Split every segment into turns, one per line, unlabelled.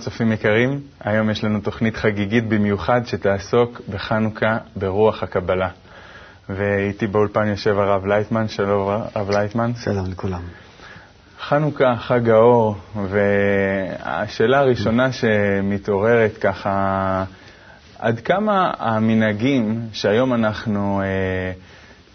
צופים יקרים, היום יש לנו תוכנית חגיגית במיוחד שתעסוק בחנוכה ברוח הקבלה. ואיתי באולפן יושב הרב לייטמן, שלום הרב לייטמן.
שלום לכולם.
חנוכה, חג האור, והשאלה הראשונה שמתעוררת ככה, עד כמה המנהגים שהיום אנחנו, אה,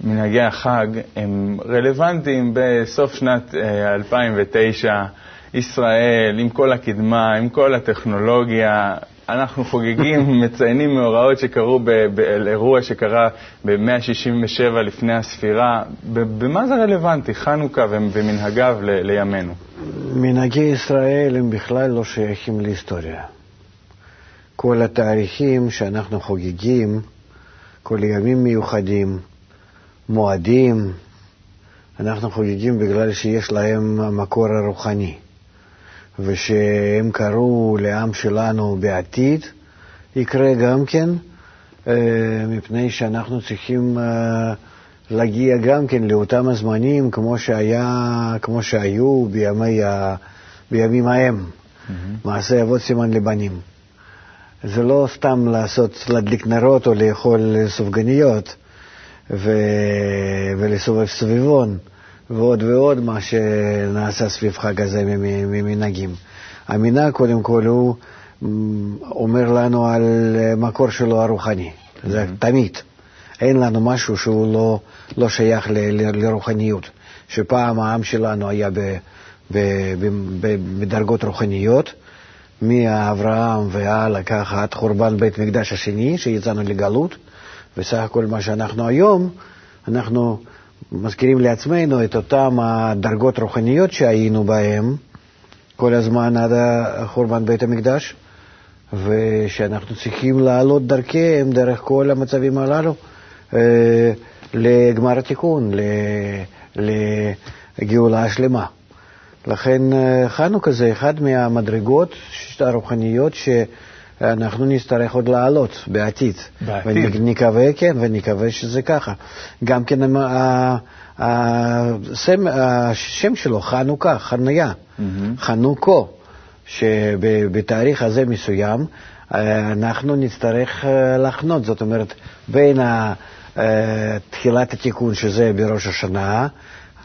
מנהגי החג, הם רלוונטיים בסוף שנת 2009, אה, ישראל, עם כל הקדמה, עם כל הטכנולוגיה, אנחנו חוגגים, מציינים מאורעות שקרו באירוע שקרה ב-167 לפני הספירה. במה זה רלוונטי, חנוכה ומנהגיו לימינו?
מנהגי ישראל הם בכלל לא שייכים להיסטוריה. כל התאריכים שאנחנו חוגגים, כל ימים מיוחדים, מועדים, אנחנו חוגגים בגלל שיש להם מקור רוחני. ושהם קראו לעם שלנו בעתיד, יקרה גם כן, אה, מפני שאנחנו צריכים אה, להגיע גם כן לאותם הזמנים כמו, שהיה, כמו שהיו בימי ה, בימים ההם, mm-hmm. מעשה אבות סימן לבנים. זה לא סתם לעשות, להדליק נרות או לאכול סופגניות ו... ולסובב סביבון. ועוד ועוד מה שנעשה סביב חג הזה ממנהגים. המנהג, קודם כל, הוא אומר לנו על מקור שלו הרוחני. Mm-hmm. זה תמיד. אין לנו משהו שהוא לא, לא שייך ל, ל, לרוחניות. שפעם העם שלנו היה ב, ב, ב, ב, בדרגות רוחניות, מאברהם והלאה ככה עד חורבן בית מקדש השני, שיצאנו לגלות, וסך הכל מה שאנחנו היום, אנחנו מזכירים לעצמנו את אותן הדרגות רוחניות שהיינו בהן כל הזמן עד חורבן בית המקדש, ושאנחנו צריכים לעלות דרכיהם, דרך כל המצבים הללו, אה, לגמר התיקון, לגאולה השלמה. לכן אה, חנוכה זה אחד מהמדרגות הרוחניות ש... אנחנו נצטרך עוד לעלות בעתיד.
בעתיד.
ונקווה, כן, ונקווה שזה ככה. גם כן השם, השם שלו, חנוכה, חניה, mm-hmm. חנוכו, שבתאריך הזה מסוים אה, אנחנו נצטרך אה, לחנות, זאת אומרת, בין אה, תחילת התיקון, שזה בראש השנה,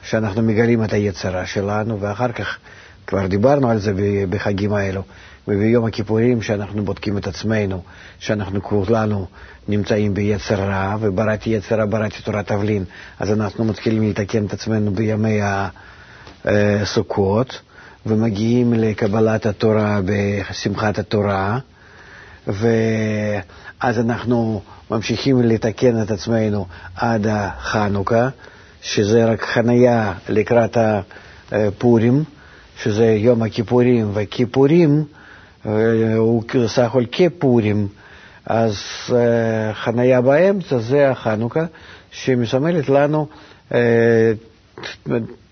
שאנחנו מגלים את היצרה שלנו, ואחר כך, כבר דיברנו על זה בחגים האלו, וביום הכיפורים, שאנחנו בודקים את עצמנו, שאנחנו כולנו נמצאים ביצר רע, ובראתי יצר רע, בראתי תורת תבלין, אז אנחנו מתחילים לתקן את עצמנו בימי הסוכות, ומגיעים לקבלת התורה בשמחת התורה, ואז אנחנו ממשיכים לתקן את עצמנו עד החנוכה, שזה רק חנייה לקראת הפורים, שזה יום הכיפורים, וכיפורים הוא סך הכל כפורים, אז חניה באמצע זה החנוכה, שמסמלת לנו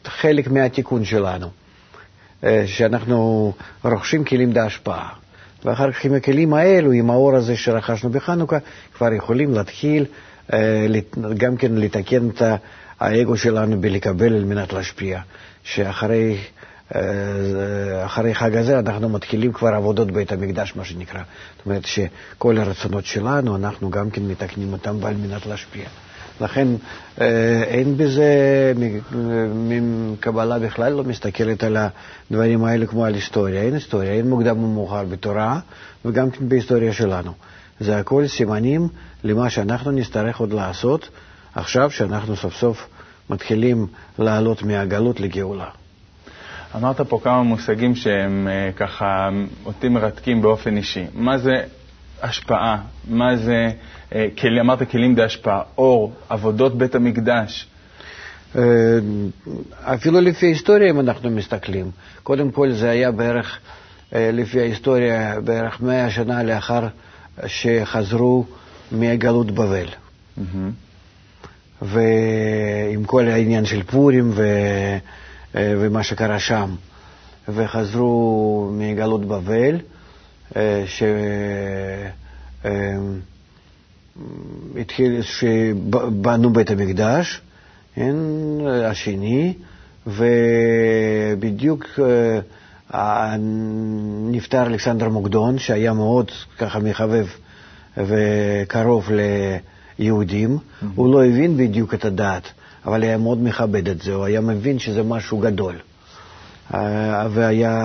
חלק מהתיקון שלנו, שאנחנו רוכשים כלים בהשפעה. ואחר כך עם הכלים האלו, עם האור הזה שרכשנו בחנוכה, כבר יכולים להתחיל גם כן לתקן את האגו שלנו בלקבל על מנת להשפיע. שאחרי אה, אחרי חג הזה אנחנו מתחילים כבר עבודות בית המקדש, מה שנקרא. זאת אומרת שכל הרצונות שלנו, אנחנו גם כן מתקנים אותם על מנת להשפיע. לכן אה, אין בזה, קבלה בכלל לא מסתכלת על הדברים האלה כמו על היסטוריה. אין היסטוריה, אין מוקדם ומאוחר בתורה וגם כן בהיסטוריה שלנו. זה הכל סימנים למה שאנחנו נצטרך עוד לעשות עכשיו שאנחנו סוף סוף מתחילים לעלות מהגלות לגאולה.
אמרת פה כמה מושגים שהם אה, ככה אותי מרתקים באופן אישי. מה זה השפעה? מה זה, אה, כל, אמרת כלים די השפעה, אור, עבודות בית המקדש.
אה, אפילו לפי ההיסטוריה, אם אנחנו מסתכלים, קודם כל זה היה בערך, לפי ההיסטוריה, בערך מאה שנה לאחר שחזרו מגלות בבל. Mm-hmm. ועם כל העניין של פורים ו... אה, ומה שקרה שם, וחזרו מגלות בבל, אה, שהתחיל, שבנו בית המקדש, כן, השני, ובדיוק נפטר אלכסנדר מוקדון, שהיה מאוד ככה מחבב וקרוב ליהודים. Mm-hmm. הוא לא הבין בדיוק את הדת, אבל היה מאוד מכבד את זה, הוא היה מבין שזה משהו גדול. והיה,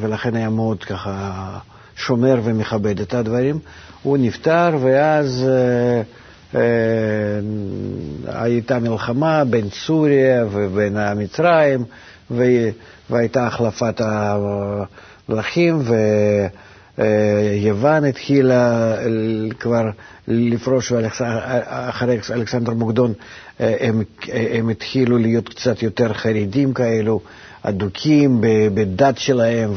ולכן היה מאוד ככה שומר ומכבד את הדברים. הוא נפטר, ואז אה, אה, הייתה מלחמה בין סוריה ובין מצרים, והייתה החלפת המלכים, ויוון התחילה כבר לפרוש, אחרי אלכסנדר מוקדון הם, הם התחילו להיות קצת יותר חרדים כאלו, אדוקים בדת שלהם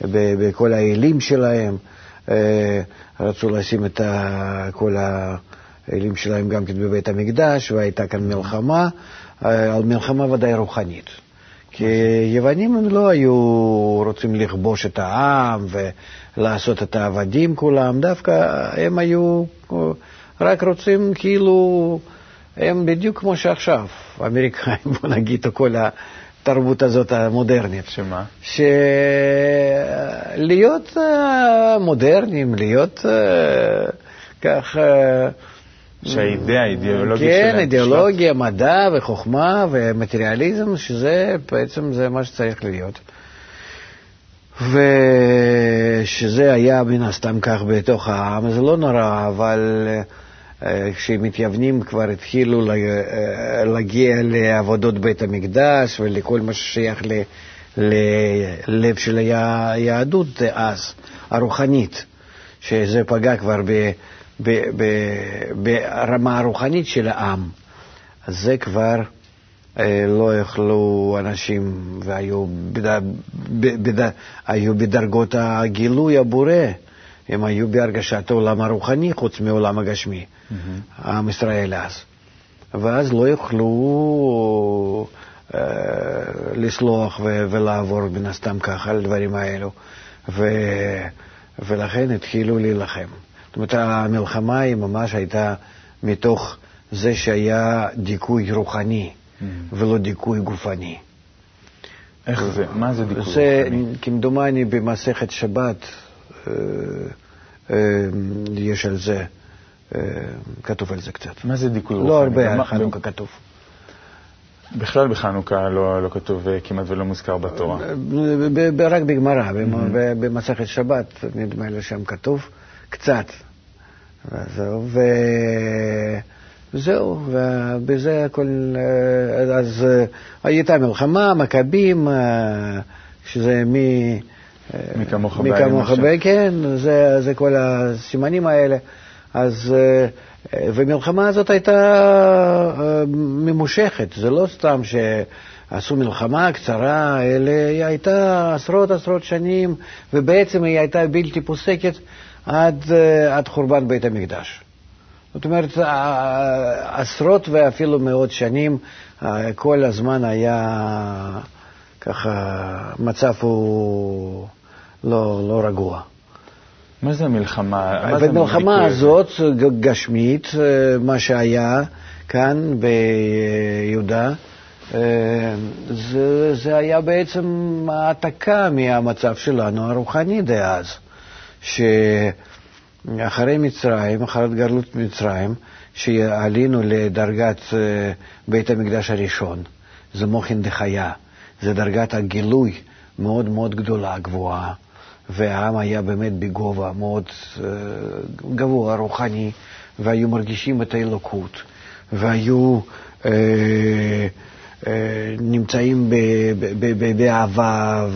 ובכל האלים שלהם. רצו לשים את כל האלים שלהם גם כן בבית המקדש, והייתה כאן מלחמה, על מלחמה ודאי רוחנית. כי יוונים הם לא היו רוצים לכבוש את העם ולעשות את העבדים כולם, דווקא הם היו רק רוצים כאילו, הם בדיוק כמו שעכשיו, האמריקאים, בוא נגיד, כל התרבות הזאת המודרנית.
שמה?
להיות מודרניים, להיות כך...
שהאידאה, האידיאולוגיה
כן,
שלהם.
כן, אידיאולוגיה, מדע וחוכמה ומטריאליזם, שזה בעצם זה מה שצריך להיות. ושזה היה מן הסתם כך בתוך העם, זה לא נורא, אבל כשמתייוונים כבר התחילו להגיע לעבודות בית המקדש ולכל מה ששייך ללב של היהדות אז, הרוחנית, שזה פגע כבר ב... ברמה הרוחנית של העם. אז זה כבר אה, לא יכלו אנשים והיו בד... בד... היו בדרגות הגילוי הבורא, הם היו בהרגשת העולם הרוחני חוץ מעולם הגשמי, mm-hmm. עם ישראל אז. ואז לא יכלו אה, לסלוח ו... ולעבור מן הסתם ככה על הדברים האלו, ו... ולכן התחילו להילחם. זאת אומרת, המלחמה היא ממש הייתה מתוך זה שהיה דיכוי רוחני mm. ולא דיכוי גופני.
איך זה? מה זה דיכוי
זה,
רוחני?
כמדומני במסכת שבת אה, אה, יש על זה, אה, כתוב על זה קצת.
מה זה דיכוי
לא
רוחני?
לא הרבה על חנוכה כתוב.
בכלל בחנוכה לא, לא כתוב כמעט ולא מוזכר בתורה.
רק בגמרא, ב- במסכת שבת, נדמה לי שם כתוב קצת. וזהו, וזהו, ובזה הכל, אה, אז אה, הייתה מלחמה, מכבים, אה, שזה מ...
מי כמוך
מי
באיים
כמוך
השם.
ב- כן, זה, זה כל הסימנים האלה. אז, ומלחמה הזאת הייתה ממושכת, זה לא סתם שעשו מלחמה קצרה, אלא היא הייתה עשרות עשרות שנים, ובעצם היא הייתה בלתי פוסקת עד, אה, עד חורבן בית המקדש. זאת אומרת, ע- עשרות ואפילו מאות שנים, אה, כל הזמן היה ככה, מצב הוא לא, לא רגוע.
מה זה מלחמה?
במלחמה? הזאת, גשמית, אה, מה שהיה כאן ביהודה, אה, זה, זה היה בעצם העתקה מהמצב שלנו הרוחני דאז, שאחרי מצרים, אחרי גלות מצרים, שעלינו לדרגת אה, בית המקדש הראשון, זה מוחין דחיה, זה דרגת הגילוי מאוד מאוד גדולה, גבוהה. והעם היה באמת בגובה מאוד אה, גבוה, רוחני, והיו מרגישים את האלוקות, והיו אה, אה, נמצאים ב- ב- באהבה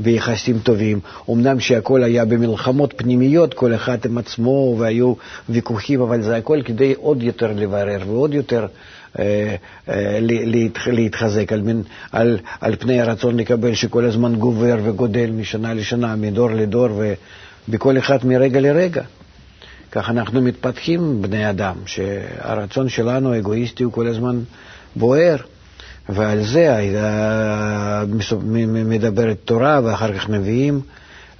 וביחסים טובים. אמנם שהכל היה במלחמות פנימיות, כל אחד עם עצמו, והיו ויכוחים, אבל זה הכל כדי עוד יותר לברר ועוד יותר אה, אה, להת- להתחזק על, מין, על, על פני הרצון לקבל שכל הזמן גובר וגודל משנה לשנה, מדור לדור, ובכל אחד מרגע לרגע. כך אנחנו מתפתחים, בני אדם, שהרצון שלנו האגואיסטי הוא כל הזמן בוער, ועל זה מדברת תורה ואחר כך נביאים,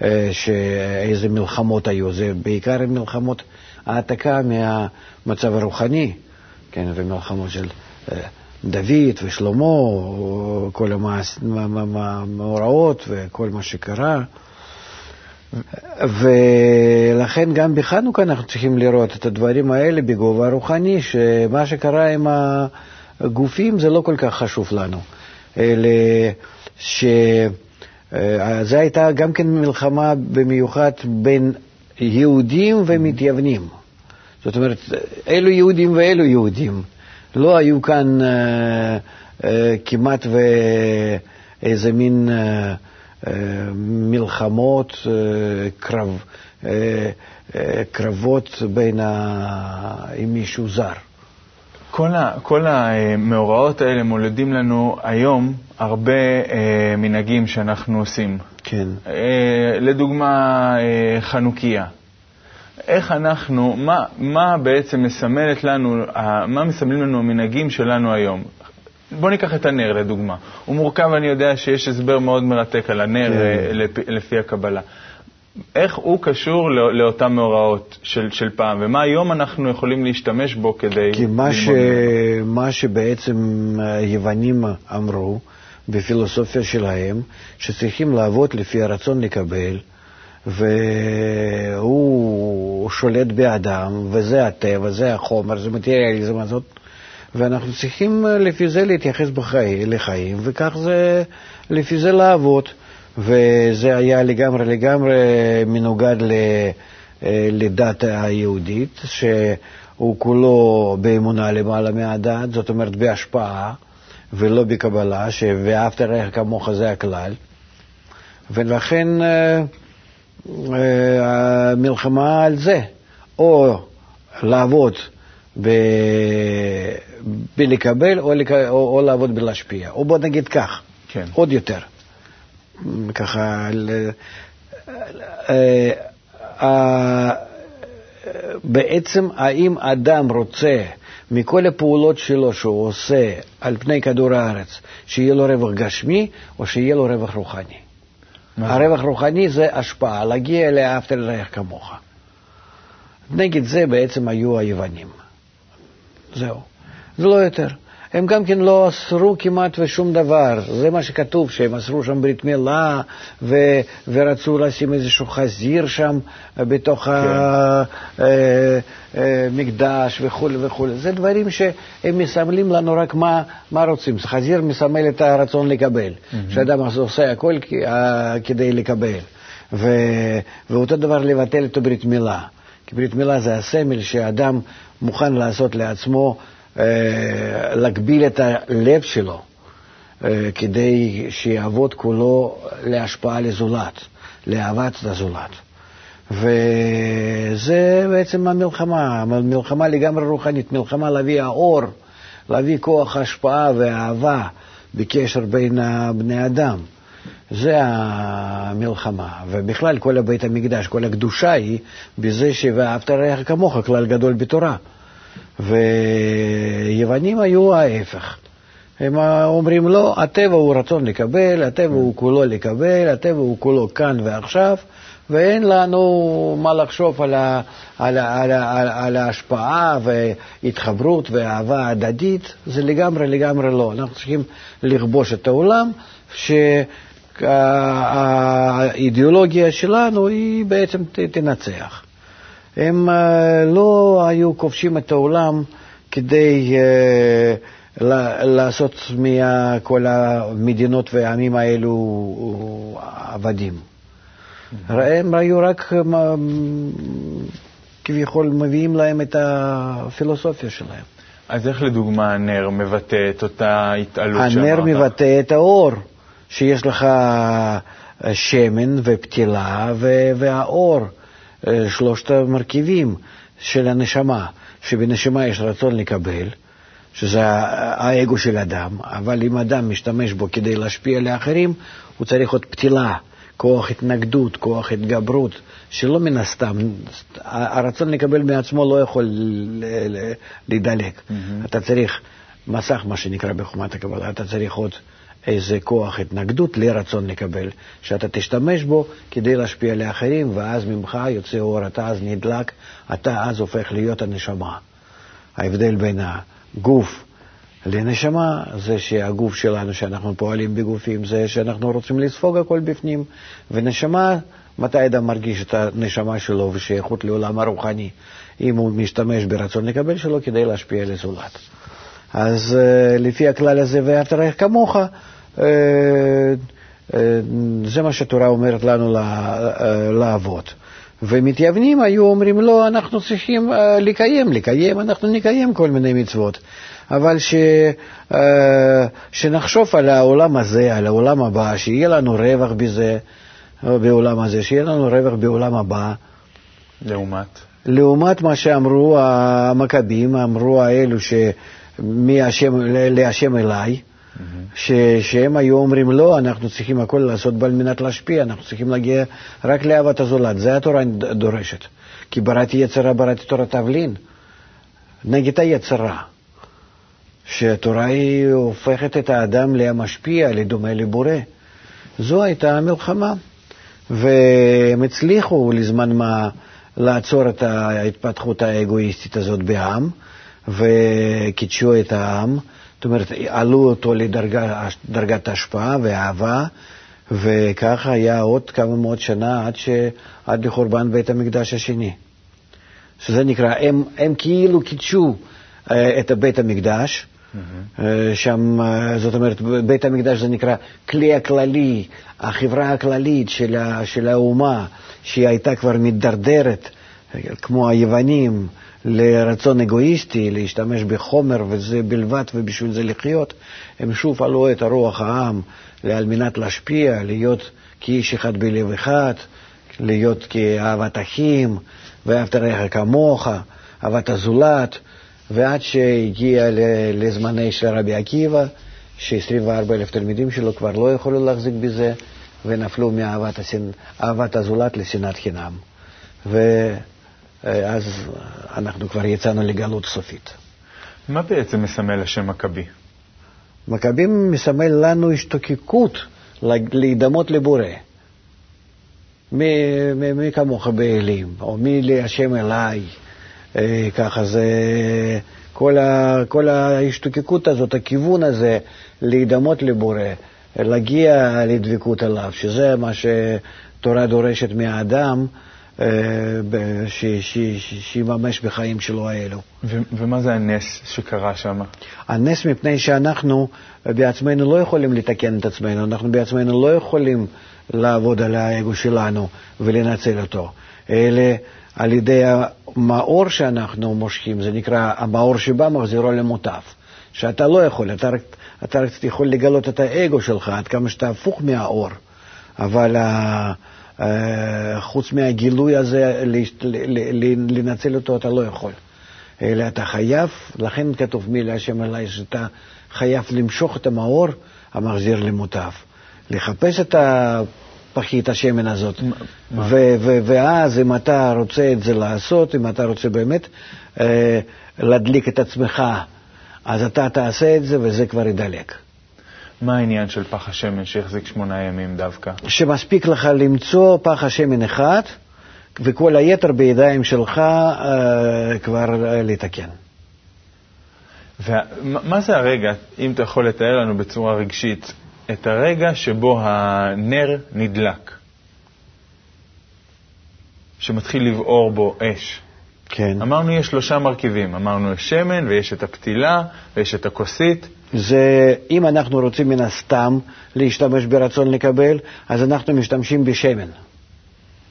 אה, שאיזה מלחמות היו, זה בעיקר מלחמות העתקה מהמצב הרוחני, כן, ומלחמות של אה, דוד ושלמה, כל המאורעות וכל מה שקרה. ולכן גם בחנוכה אנחנו צריכים לראות את הדברים האלה בגובה רוחני, שמה שקרה עם הגופים זה לא כל כך חשוב לנו, אלא שזה הייתה גם כן מלחמה במיוחד בין יהודים ומתייוונים. זאת אומרת, אלו יהודים ואלו יהודים. לא היו כאן uh, uh, כמעט ואיזה מין uh, uh, מלחמות, uh, קרב, uh, uh, קרבות בין ה... עם מישהו זר.
כל, ה, כל המאורעות האלה מולדים לנו היום הרבה אה, מנהגים שאנחנו עושים.
כן.
אה, לדוגמה, אה, חנוכיה. איך אנחנו, מה, מה בעצם מסמלת לנו, מה מסמלים לנו המנהגים שלנו היום? בואו ניקח את הנר לדוגמה. הוא מורכב, אני יודע שיש הסבר מאוד מרתק על הנר כן. אה, לפי, לפי הקבלה. איך הוא קשור לא, לאותם מאורעות של, של פעם, ומה היום אנחנו יכולים להשתמש בו כדי
כי מה, ש... מה שבעצם היוונים אמרו בפילוסופיה שלהם, שצריכים לעבוד לפי הרצון לקבל, והוא שולט באדם, וזה הטבע, זה החומר, זה מטריאליזם הזאת, ואנחנו צריכים לפי זה להתייחס בחיים, לחיים, וכך זה, לפי זה לעבוד. וזה היה לגמרי לגמרי מנוגד לדת היהודית, שהוא כולו באמונה למעלה מהדת, זאת אומרת בהשפעה ולא בקבלה, ש"ואהבת רעך כמוך" זה הכלל. ולכן המלחמה על זה, או לעבוד ב... בלקבל או, לק... או, או לעבוד בלהשפיע, או בוא נגיד כך, כן. עוד יותר. ככה, אה, אה, בעצם האם אדם רוצה מכל הפעולות שלו שהוא עושה על פני כדור הארץ, שיהיה לו רווח גשמי או שיהיה לו רווח רוחני? הרווח רוחני זה השפעה, להגיע לאהבת לרעך כמוך. נגד זה בעצם היו היוונים. זהו. זה לא יותר. הם גם כן לא אסרו כמעט ושום דבר. זה מה שכתוב, שהם אסרו שם ברית מילה, ו, ורצו לשים איזשהו חזיר שם בתוך כן. המקדש אה, אה, וכו' וכו'. זה דברים שהם מסמלים לנו רק מה, מה רוצים. חזיר מסמל את הרצון לקבל, mm-hmm. שאדם עושה הכל אה, כדי לקבל. ו, ואותו דבר לבטל את הברית מילה. כי ברית מילה זה הסמל שאדם מוכן לעשות לעצמו להגביל את הלב שלו אה, כדי שיעבוד כולו להשפעה לזולת, לאהבת הזולת. וזה בעצם המלחמה, מלחמה לגמרי רוחנית, מלחמה להביא האור, להביא כוח השפעה ואהבה בקשר בין בני אדם. זה המלחמה, ובכלל כל הבית המקדש, כל הקדושה היא בזה ש"ואהבת רעך כמוך", כלל גדול בתורה. ויוונים היו ההפך. הם אומרים לא, הטבע הוא רצון לקבל, הטבע הוא כולו לקבל, הטבע הוא כולו כאן ועכשיו, ואין לנו מה לחשוב על, ה, על, על, על, על ההשפעה והתחברות ואהבה הדדית, זה לגמרי לגמרי לא. אנחנו צריכים לכבוש את העולם, שהאידיאולוגיה שלנו היא בעצם תנצח. הם אה, לא היו כובשים את העולם כדי אה, לעשות מכל המדינות והעמים האלו עבדים. הם היו רק כביכול מביאים להם את הפילוסופיה שלהם.
אז איך לדוגמה הנר מבטא את אותה התעלות שאמרת?
הנר מבטא את האור, שיש לך שמן ופתילה והאור. שלושת המרכיבים של הנשמה, שבנשמה יש רצון לקבל, שזה האגו של אדם, אבל אם אדם משתמש בו כדי להשפיע לאחרים, הוא צריך עוד פתילה, כוח התנגדות, כוח התגברות, שלא מן הסתם, הרצון לקבל מעצמו לא יכול להידלק. Mm-hmm. אתה צריך מסך, מה שנקרא בחומת הקבלה, אתה צריך עוד איזה כוח התנגדות לרצון לקבל, שאתה תשתמש בו כדי להשפיע לאחרים, ואז ממך יוצא אור, אתה אז נדלק, אתה אז הופך להיות הנשמה. ההבדל בין הגוף לנשמה זה שהגוף שלנו, שאנחנו פועלים בגופים, זה שאנחנו רוצים לספוג הכל בפנים, ונשמה, מתי אדם מרגיש את הנשמה שלו ושייכות לעולם הרוחני? אם הוא משתמש ברצון לקבל שלו כדי להשפיע על הזולת. אז uh, לפי הכלל הזה, רעך כמוך, uh, uh, זה מה שהתורה אומרת לנו לעבוד. ומתייוונים היו אומרים, לא, אנחנו צריכים לקיים, לקיים, אנחנו נקיים כל מיני מצוות. אבל ש, שנחשוב על העולם הזה, על העולם הבא, שיהיה לנו רווח בזה, בעולם הזה, שיהיה לנו רווח בעולם הבא.
לעומת?
לעומת מה שאמרו המכבים, אמרו האלו להשם אליי, mm-hmm. ש, שהם היו אומרים לא, אנחנו צריכים הכל לעשות על מנת להשפיע, אנחנו צריכים להגיע רק לאהבת הזולת, זה התורה דורשת. כי בראתי יצרה, בראתי תורת תבלין, נגד היצרה. שהתורה היא הופכת את האדם למשפיע, לדומה לבורא. זו הייתה המלחמה, והם הצליחו לזמן מה לעצור את ההתפתחות האגואיסטית הזאת בעם, וקידשו את העם, זאת אומרת, עלו אותו לדרגת השפעה ואהבה, וככה היה עוד כמה מאות שנה עד, ש... עד לחורבן בית המקדש השני. שזה נקרא, הם, הם כאילו קידשו אה, את בית המקדש, mm-hmm. שם, אה, זאת אומרת, בית המקדש זה נקרא כלי הכללי, החברה הכללית של, ה, של האומה, שהיא הייתה כבר מידרדרת, כמו היוונים, לרצון אגואיסטי, להשתמש בחומר וזה בלבד ובשביל זה לחיות, הם שוב עלו את הרוח העם על מנת להשפיע, להיות כאיש אחד בלב אחד, להיות כאהבת אחים, ואהבת רעך כמוך, אהבת הזולת, ועד שהגיע לזמני של רבי עקיבא, ש-24 אלף תלמידים שלו כבר לא יכולו להחזיק בזה, ונפלו מאהבת. הזולת לשנאת חינם. ואז אנחנו כבר יצאנו לגלות סופית.
מה בעצם מסמל השם מכבי?
מכבים מסמל לנו השתוקקות להידמות לבורא. מי כמוך באלים, או מי להשם אליי. אה, ככה זה, כל, ה, כל ההשתוקקות הזאת, הכיוון הזה להידמות לבורא, להגיע לדבקות עליו, שזה מה שתורה דורשת מהאדם. אה, שיממש בחיים שלו האלו.
ומה זה הנס שקרה שם?
הנס מפני שאנחנו בעצמנו לא יכולים לתקן את עצמנו, אנחנו בעצמנו לא יכולים לעבוד על האגו שלנו ולנצל אותו, אלא על ידי המאור שאנחנו מושכים, זה נקרא, המאור שבא מחזירו למוטב, שאתה לא יכול, אתה רק, אתה רק יכול לגלות את האגו שלך, עד כמה שאתה הפוך מהאור, אבל חוץ מהגילוי הזה, לנצל אותו אתה לא יכול. אלא אתה חייב, לכן כתוב מילה השם עליי, שאתה חייב למשוך את המאור המחזיר למוטב. לחפש את פחית השמן הזאת. ואז אם אתה רוצה את זה לעשות, אם אתה רוצה באמת אה, להדליק את עצמך, אז אתה תעשה את זה וזה כבר ידלק.
מה העניין של פח השמן שהחזיק שמונה ימים דווקא?
שמספיק לך למצוא פח השמן אחד, וכל היתר בידיים שלך אה, כבר אה, לתקן.
ומה זה הרגע, אם אתה יכול לתאר לנו בצורה רגשית, את הרגע שבו הנר נדלק, שמתחיל לבעור בו אש.
כן.
אמרנו יש שלושה מרכיבים, אמרנו יש שמן ויש את הפתילה ויש את הכוסית.
זה, אם אנחנו רוצים מן הסתם להשתמש ברצון לקבל, אז אנחנו משתמשים בשמן.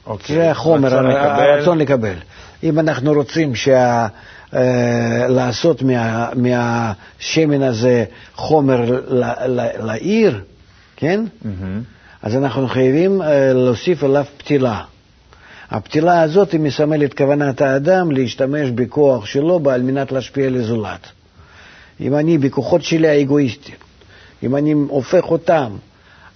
אוקיי.
זה החומר, רצון לקבל. הרצון לקבל. אם אנחנו רוצים שה... Uh, לעשות מה, מהשמן הזה חומר לעיר, כן? Mm-hmm. אז אנחנו חייבים uh, להוסיף אליו פתילה. הפתילה הזאת היא מסמלת כוונת האדם להשתמש בכוח שלו על מנת להשפיע לזולת. אם אני בכוחות שלי האגואיסטיים, אם אני הופך אותם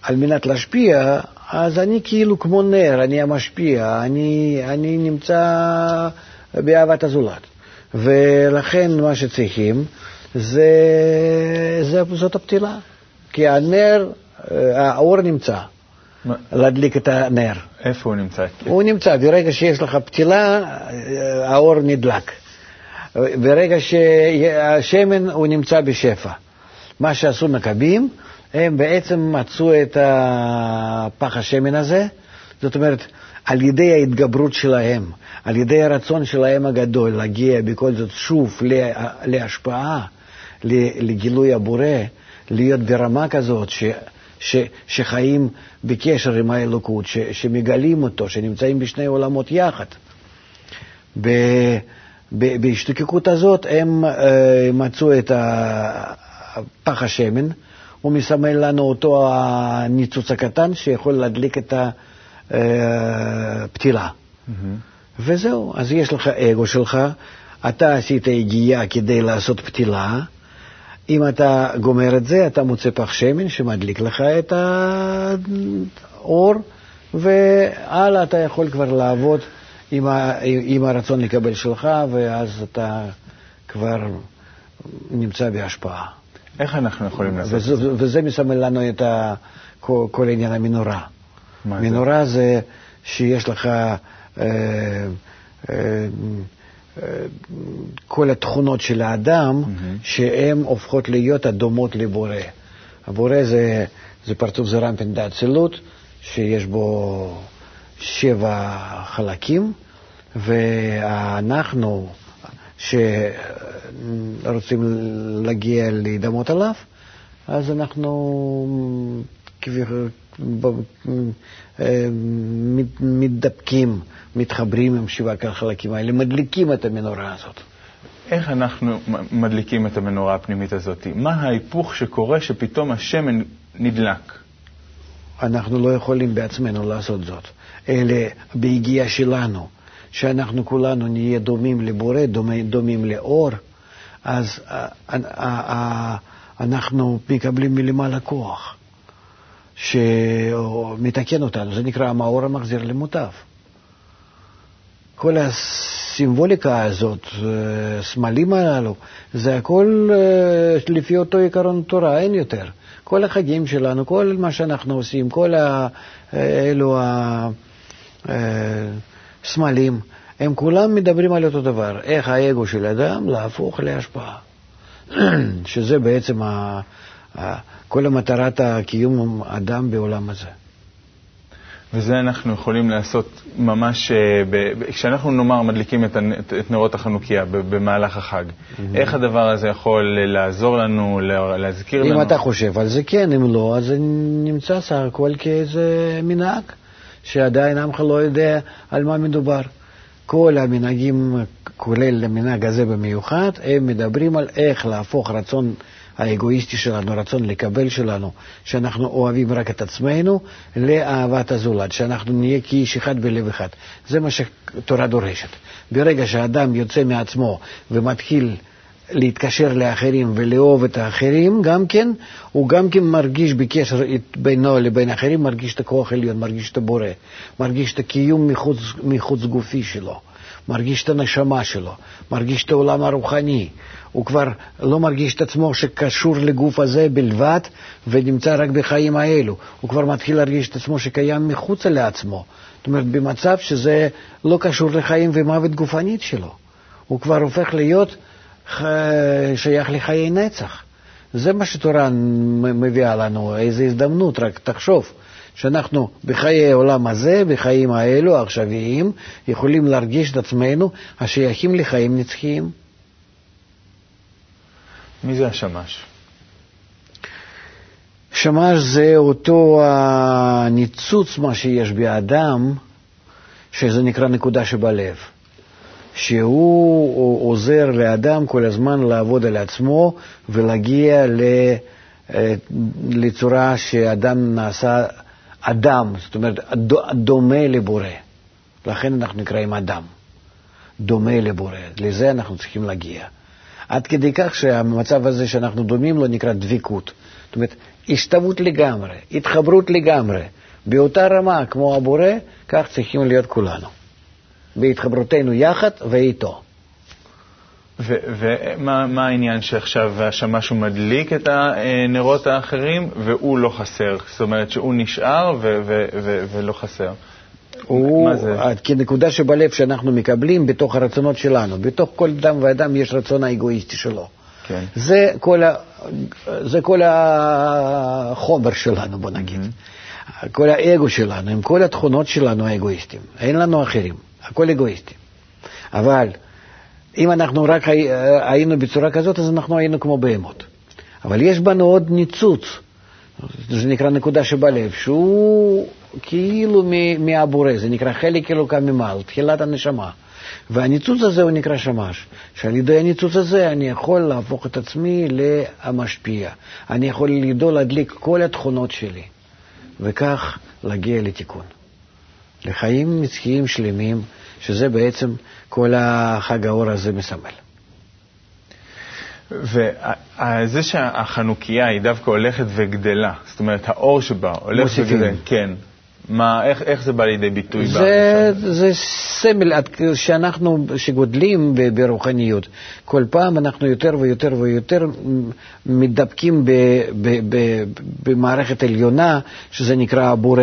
על מנת להשפיע, אז אני כאילו כמו נר, אני המשפיע, אני, אני נמצא באהבת הזולת. ולכן מה שצריכים זה, זה, זאת הפתילה. כי הנר, אה, האור נמצא. להדליק את הנר.
איפה הוא נמצא?
הוא נמצא, ברגע שיש לך פתילה, אה, האור נדלק. ברגע שהשמן הוא נמצא בשפע. מה שעשו מכבים, הם בעצם מצאו את פח השמן הזה, זאת אומרת, על ידי ההתגברות שלהם, על ידי הרצון שלהם הגדול להגיע בכל זאת שוב להשפעה, לגילוי הבורא, להיות ברמה כזאת ש, ש, שחיים בקשר עם האלוקות, ש, שמגלים אותו, שנמצאים בשני עולמות יחד. בהשתוקקות הזאת הם אה, מצאו את פח השמן, הוא מסמל לנו אותו הניצוץ הקטן שיכול להדליק את הפתילה. Mm-hmm. וזהו, אז יש לך אגו שלך, אתה עשית הגיעה כדי לעשות פתילה, אם אתה גומר את זה, אתה מוצא פח שמן שמדליק לך את האור, והלאה אתה יכול כבר לעבוד עם, ה, עם הרצון לקבל שלך, ואז אתה כבר נמצא בהשפעה.
איך אנחנו יכולים לעשות את
זה? וזה מסמל לנו את ה, כל, כל עניין המנורה. מנורה זה? זה שיש לך אה, אה, כל התכונות של האדם, mm-hmm. שהן הופכות להיות הדומות לבורא. הבורא זה, זה פרצוף זה רמפין דאצילות, שיש בו שבע חלקים, ואנחנו, שרוצים להגיע להידמות עליו, אז אנחנו מתדפקים, מתחברים עם שבעה החלקים האלה, מדליקים את המנורה הזאת.
איך אנחנו מדליקים את המנורה הפנימית הזאת? מה ההיפוך שקורה שפתאום השמן נדלק?
אנחנו לא יכולים בעצמנו לעשות זאת, אלא ביגיעה שלנו, שאנחנו כולנו נהיה דומים לבורא, דומים, דומים לאור, אז אנחנו מקבלים מלמעלה כוח. שמתקן אותנו, זה נקרא המאור המחזיר למוטב. כל הסימבוליקה הזאת, הסמלים הללו, זה הכל אה, לפי אותו עיקרון תורה, אין יותר. כל החגים שלנו, כל מה שאנחנו עושים, כל אלו הסמלים, הם כולם מדברים על אותו דבר, איך האגו של אדם להפוך להשפעה, שזה בעצם כל המטרת הקיום אדם בעולם הזה.
וזה אנחנו יכולים לעשות ממש, אה, כשאנחנו נאמר מדליקים את, את נרות החנוכיה במהלך החג, mm-hmm. איך הדבר הזה יכול לעזור לנו, להזכיר
אם
לנו?
אם אתה חושב על זה, כן, אם לא, אז נמצא סך הכל כאיזה מנהג, שעדיין עמך לא יודע על מה מדובר. כל המנהגים, כולל המנהג הזה במיוחד, הם מדברים על איך להפוך רצון האגואיסטי שלנו, הרצון לקבל שלנו, שאנחנו אוהבים רק את עצמנו, לאהבת הזולת, שאנחנו נהיה כאיש אחד בלב אחד. זה מה שתורה דורשת. ברגע שאדם יוצא מעצמו ומתחיל להתקשר לאחרים ולאהוב את האחרים, גם כן, הוא גם כן מרגיש בקשר בינו לבין האחרים, מרגיש את הכוח העליון, מרגיש את הבורא, מרגיש את הקיום מחוץ, מחוץ גופי שלו, מרגיש את הנשמה שלו, מרגיש את העולם הרוחני. הוא כבר לא מרגיש את עצמו שקשור לגוף הזה בלבד ונמצא רק בחיים האלו. הוא כבר מתחיל להרגיש את עצמו שקיים מחוצה לעצמו. זאת אומרת, במצב שזה לא קשור לחיים ומוות גופנית שלו. הוא כבר הופך להיות שייך לחיי נצח. זה מה שתורה מביאה לנו, איזו הזדמנות, רק תחשוב. שאנחנו בחיי העולם הזה, בחיים האלו, העכשוויים, יכולים להרגיש את עצמנו השייכים לחיים נצחיים.
מי זה השמש?
שמש זה אותו הניצוץ, מה שיש באדם, שזה נקרא נקודה שבלב, שהוא עוזר לאדם כל הזמן לעבוד על עצמו ולהגיע לצורה שאדם נעשה אדם, זאת אומרת, דומה לבורא. לכן אנחנו נקראים אדם, דומה לבורא. לזה אנחנו צריכים להגיע. עד כדי כך שהמצב הזה שאנחנו דומים לו נקרא דבקות. זאת אומרת, השתוות לגמרי, התחברות לגמרי. באותה רמה כמו הבורא, כך צריכים להיות כולנו. בהתחברותנו יחד ואיתו.
ומה העניין שעכשיו השמש הוא מדליק את הנרות האחרים והוא לא חסר? זאת אומרת שהוא נשאר ולא חסר.
הוא, כנקודה שבלב שאנחנו מקבלים בתוך הרצונות שלנו. בתוך כל אדם ואדם יש רצון האגואיסטי שלו.
כן.
זה, כל ה, זה כל החומר שלנו, בוא נגיד. Mm-hmm. כל האגו שלנו, עם כל התכונות שלנו האגואיסטים. אין לנו אחרים, הכל אגואיסטים. אבל אם אנחנו רק היינו בצורה כזאת, אז אנחנו היינו כמו בהמות. אבל יש בנו עוד ניצוץ, זה נקרא נקודה שבלב, שהוא כאילו מהבורא, זה נקרא חלק אלוקה ממעל, תחילת הנשמה. והניצוץ הזה הוא נקרא שמש, שעל ידי הניצוץ הזה אני יכול להפוך את עצמי למשפיע. אני יכול לידו להדליק כל התכונות שלי, וכך להגיע לתיקון. לחיים נצחיים שלמים, שזה בעצם כל החג האור הזה מסמל.
וזה שהחנוכיה היא דווקא הולכת וגדלה, זאת אומרת, האור שבה הולך וגדלה, כן. מה, איך, איך זה בא לידי ביטוי?
זה, זה סמל, שאנחנו, שגודלים ברוחניות, כל פעם אנחנו יותר ויותר ויותר מתדבקים ב, ב, ב, במערכת עליונה, שזה נקרא הבורא,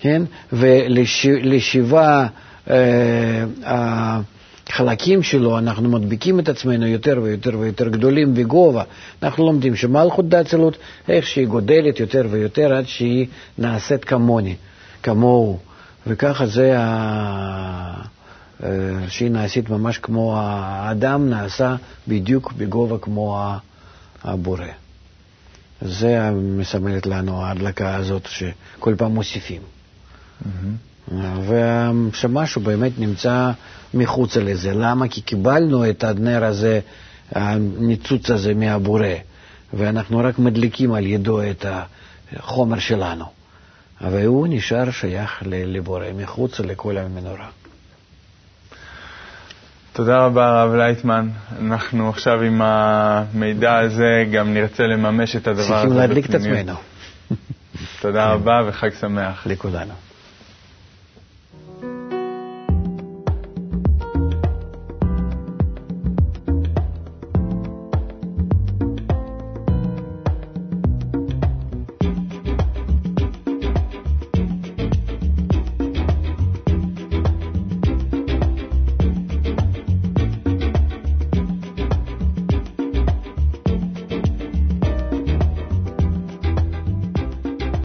כן? ולשבעה... אה, החלקים שלו, אנחנו מדביקים את עצמנו יותר ויותר ויותר גדולים בגובה. אנחנו לומדים שמלכות דאצילות, איך שהיא גודלת יותר ויותר עד שהיא נעשית כמוני, כמוהו. וככה זה, ה... אה, שהיא נעשית ממש כמו האדם, נעשה בדיוק בגובה כמו הבורא. זה מסמלת לנו ההדלקה הזאת שכל פעם מוסיפים. Mm-hmm. ושמשהו באמת נמצא מחוץ לזה. למה? כי קיבלנו את הנר הזה, הניצוץ הזה מהבורא, ואנחנו רק מדליקים על ידו את החומר שלנו. אבל הוא נשאר שייך לבורא, מחוץ לכל המנורה.
תודה רבה, הרב לייטמן. אנחנו עכשיו עם המידע הזה גם נרצה לממש את הדבר הזה
צריכים להדליק את עצמנו.
תודה רבה וחג שמח.
לכולנו.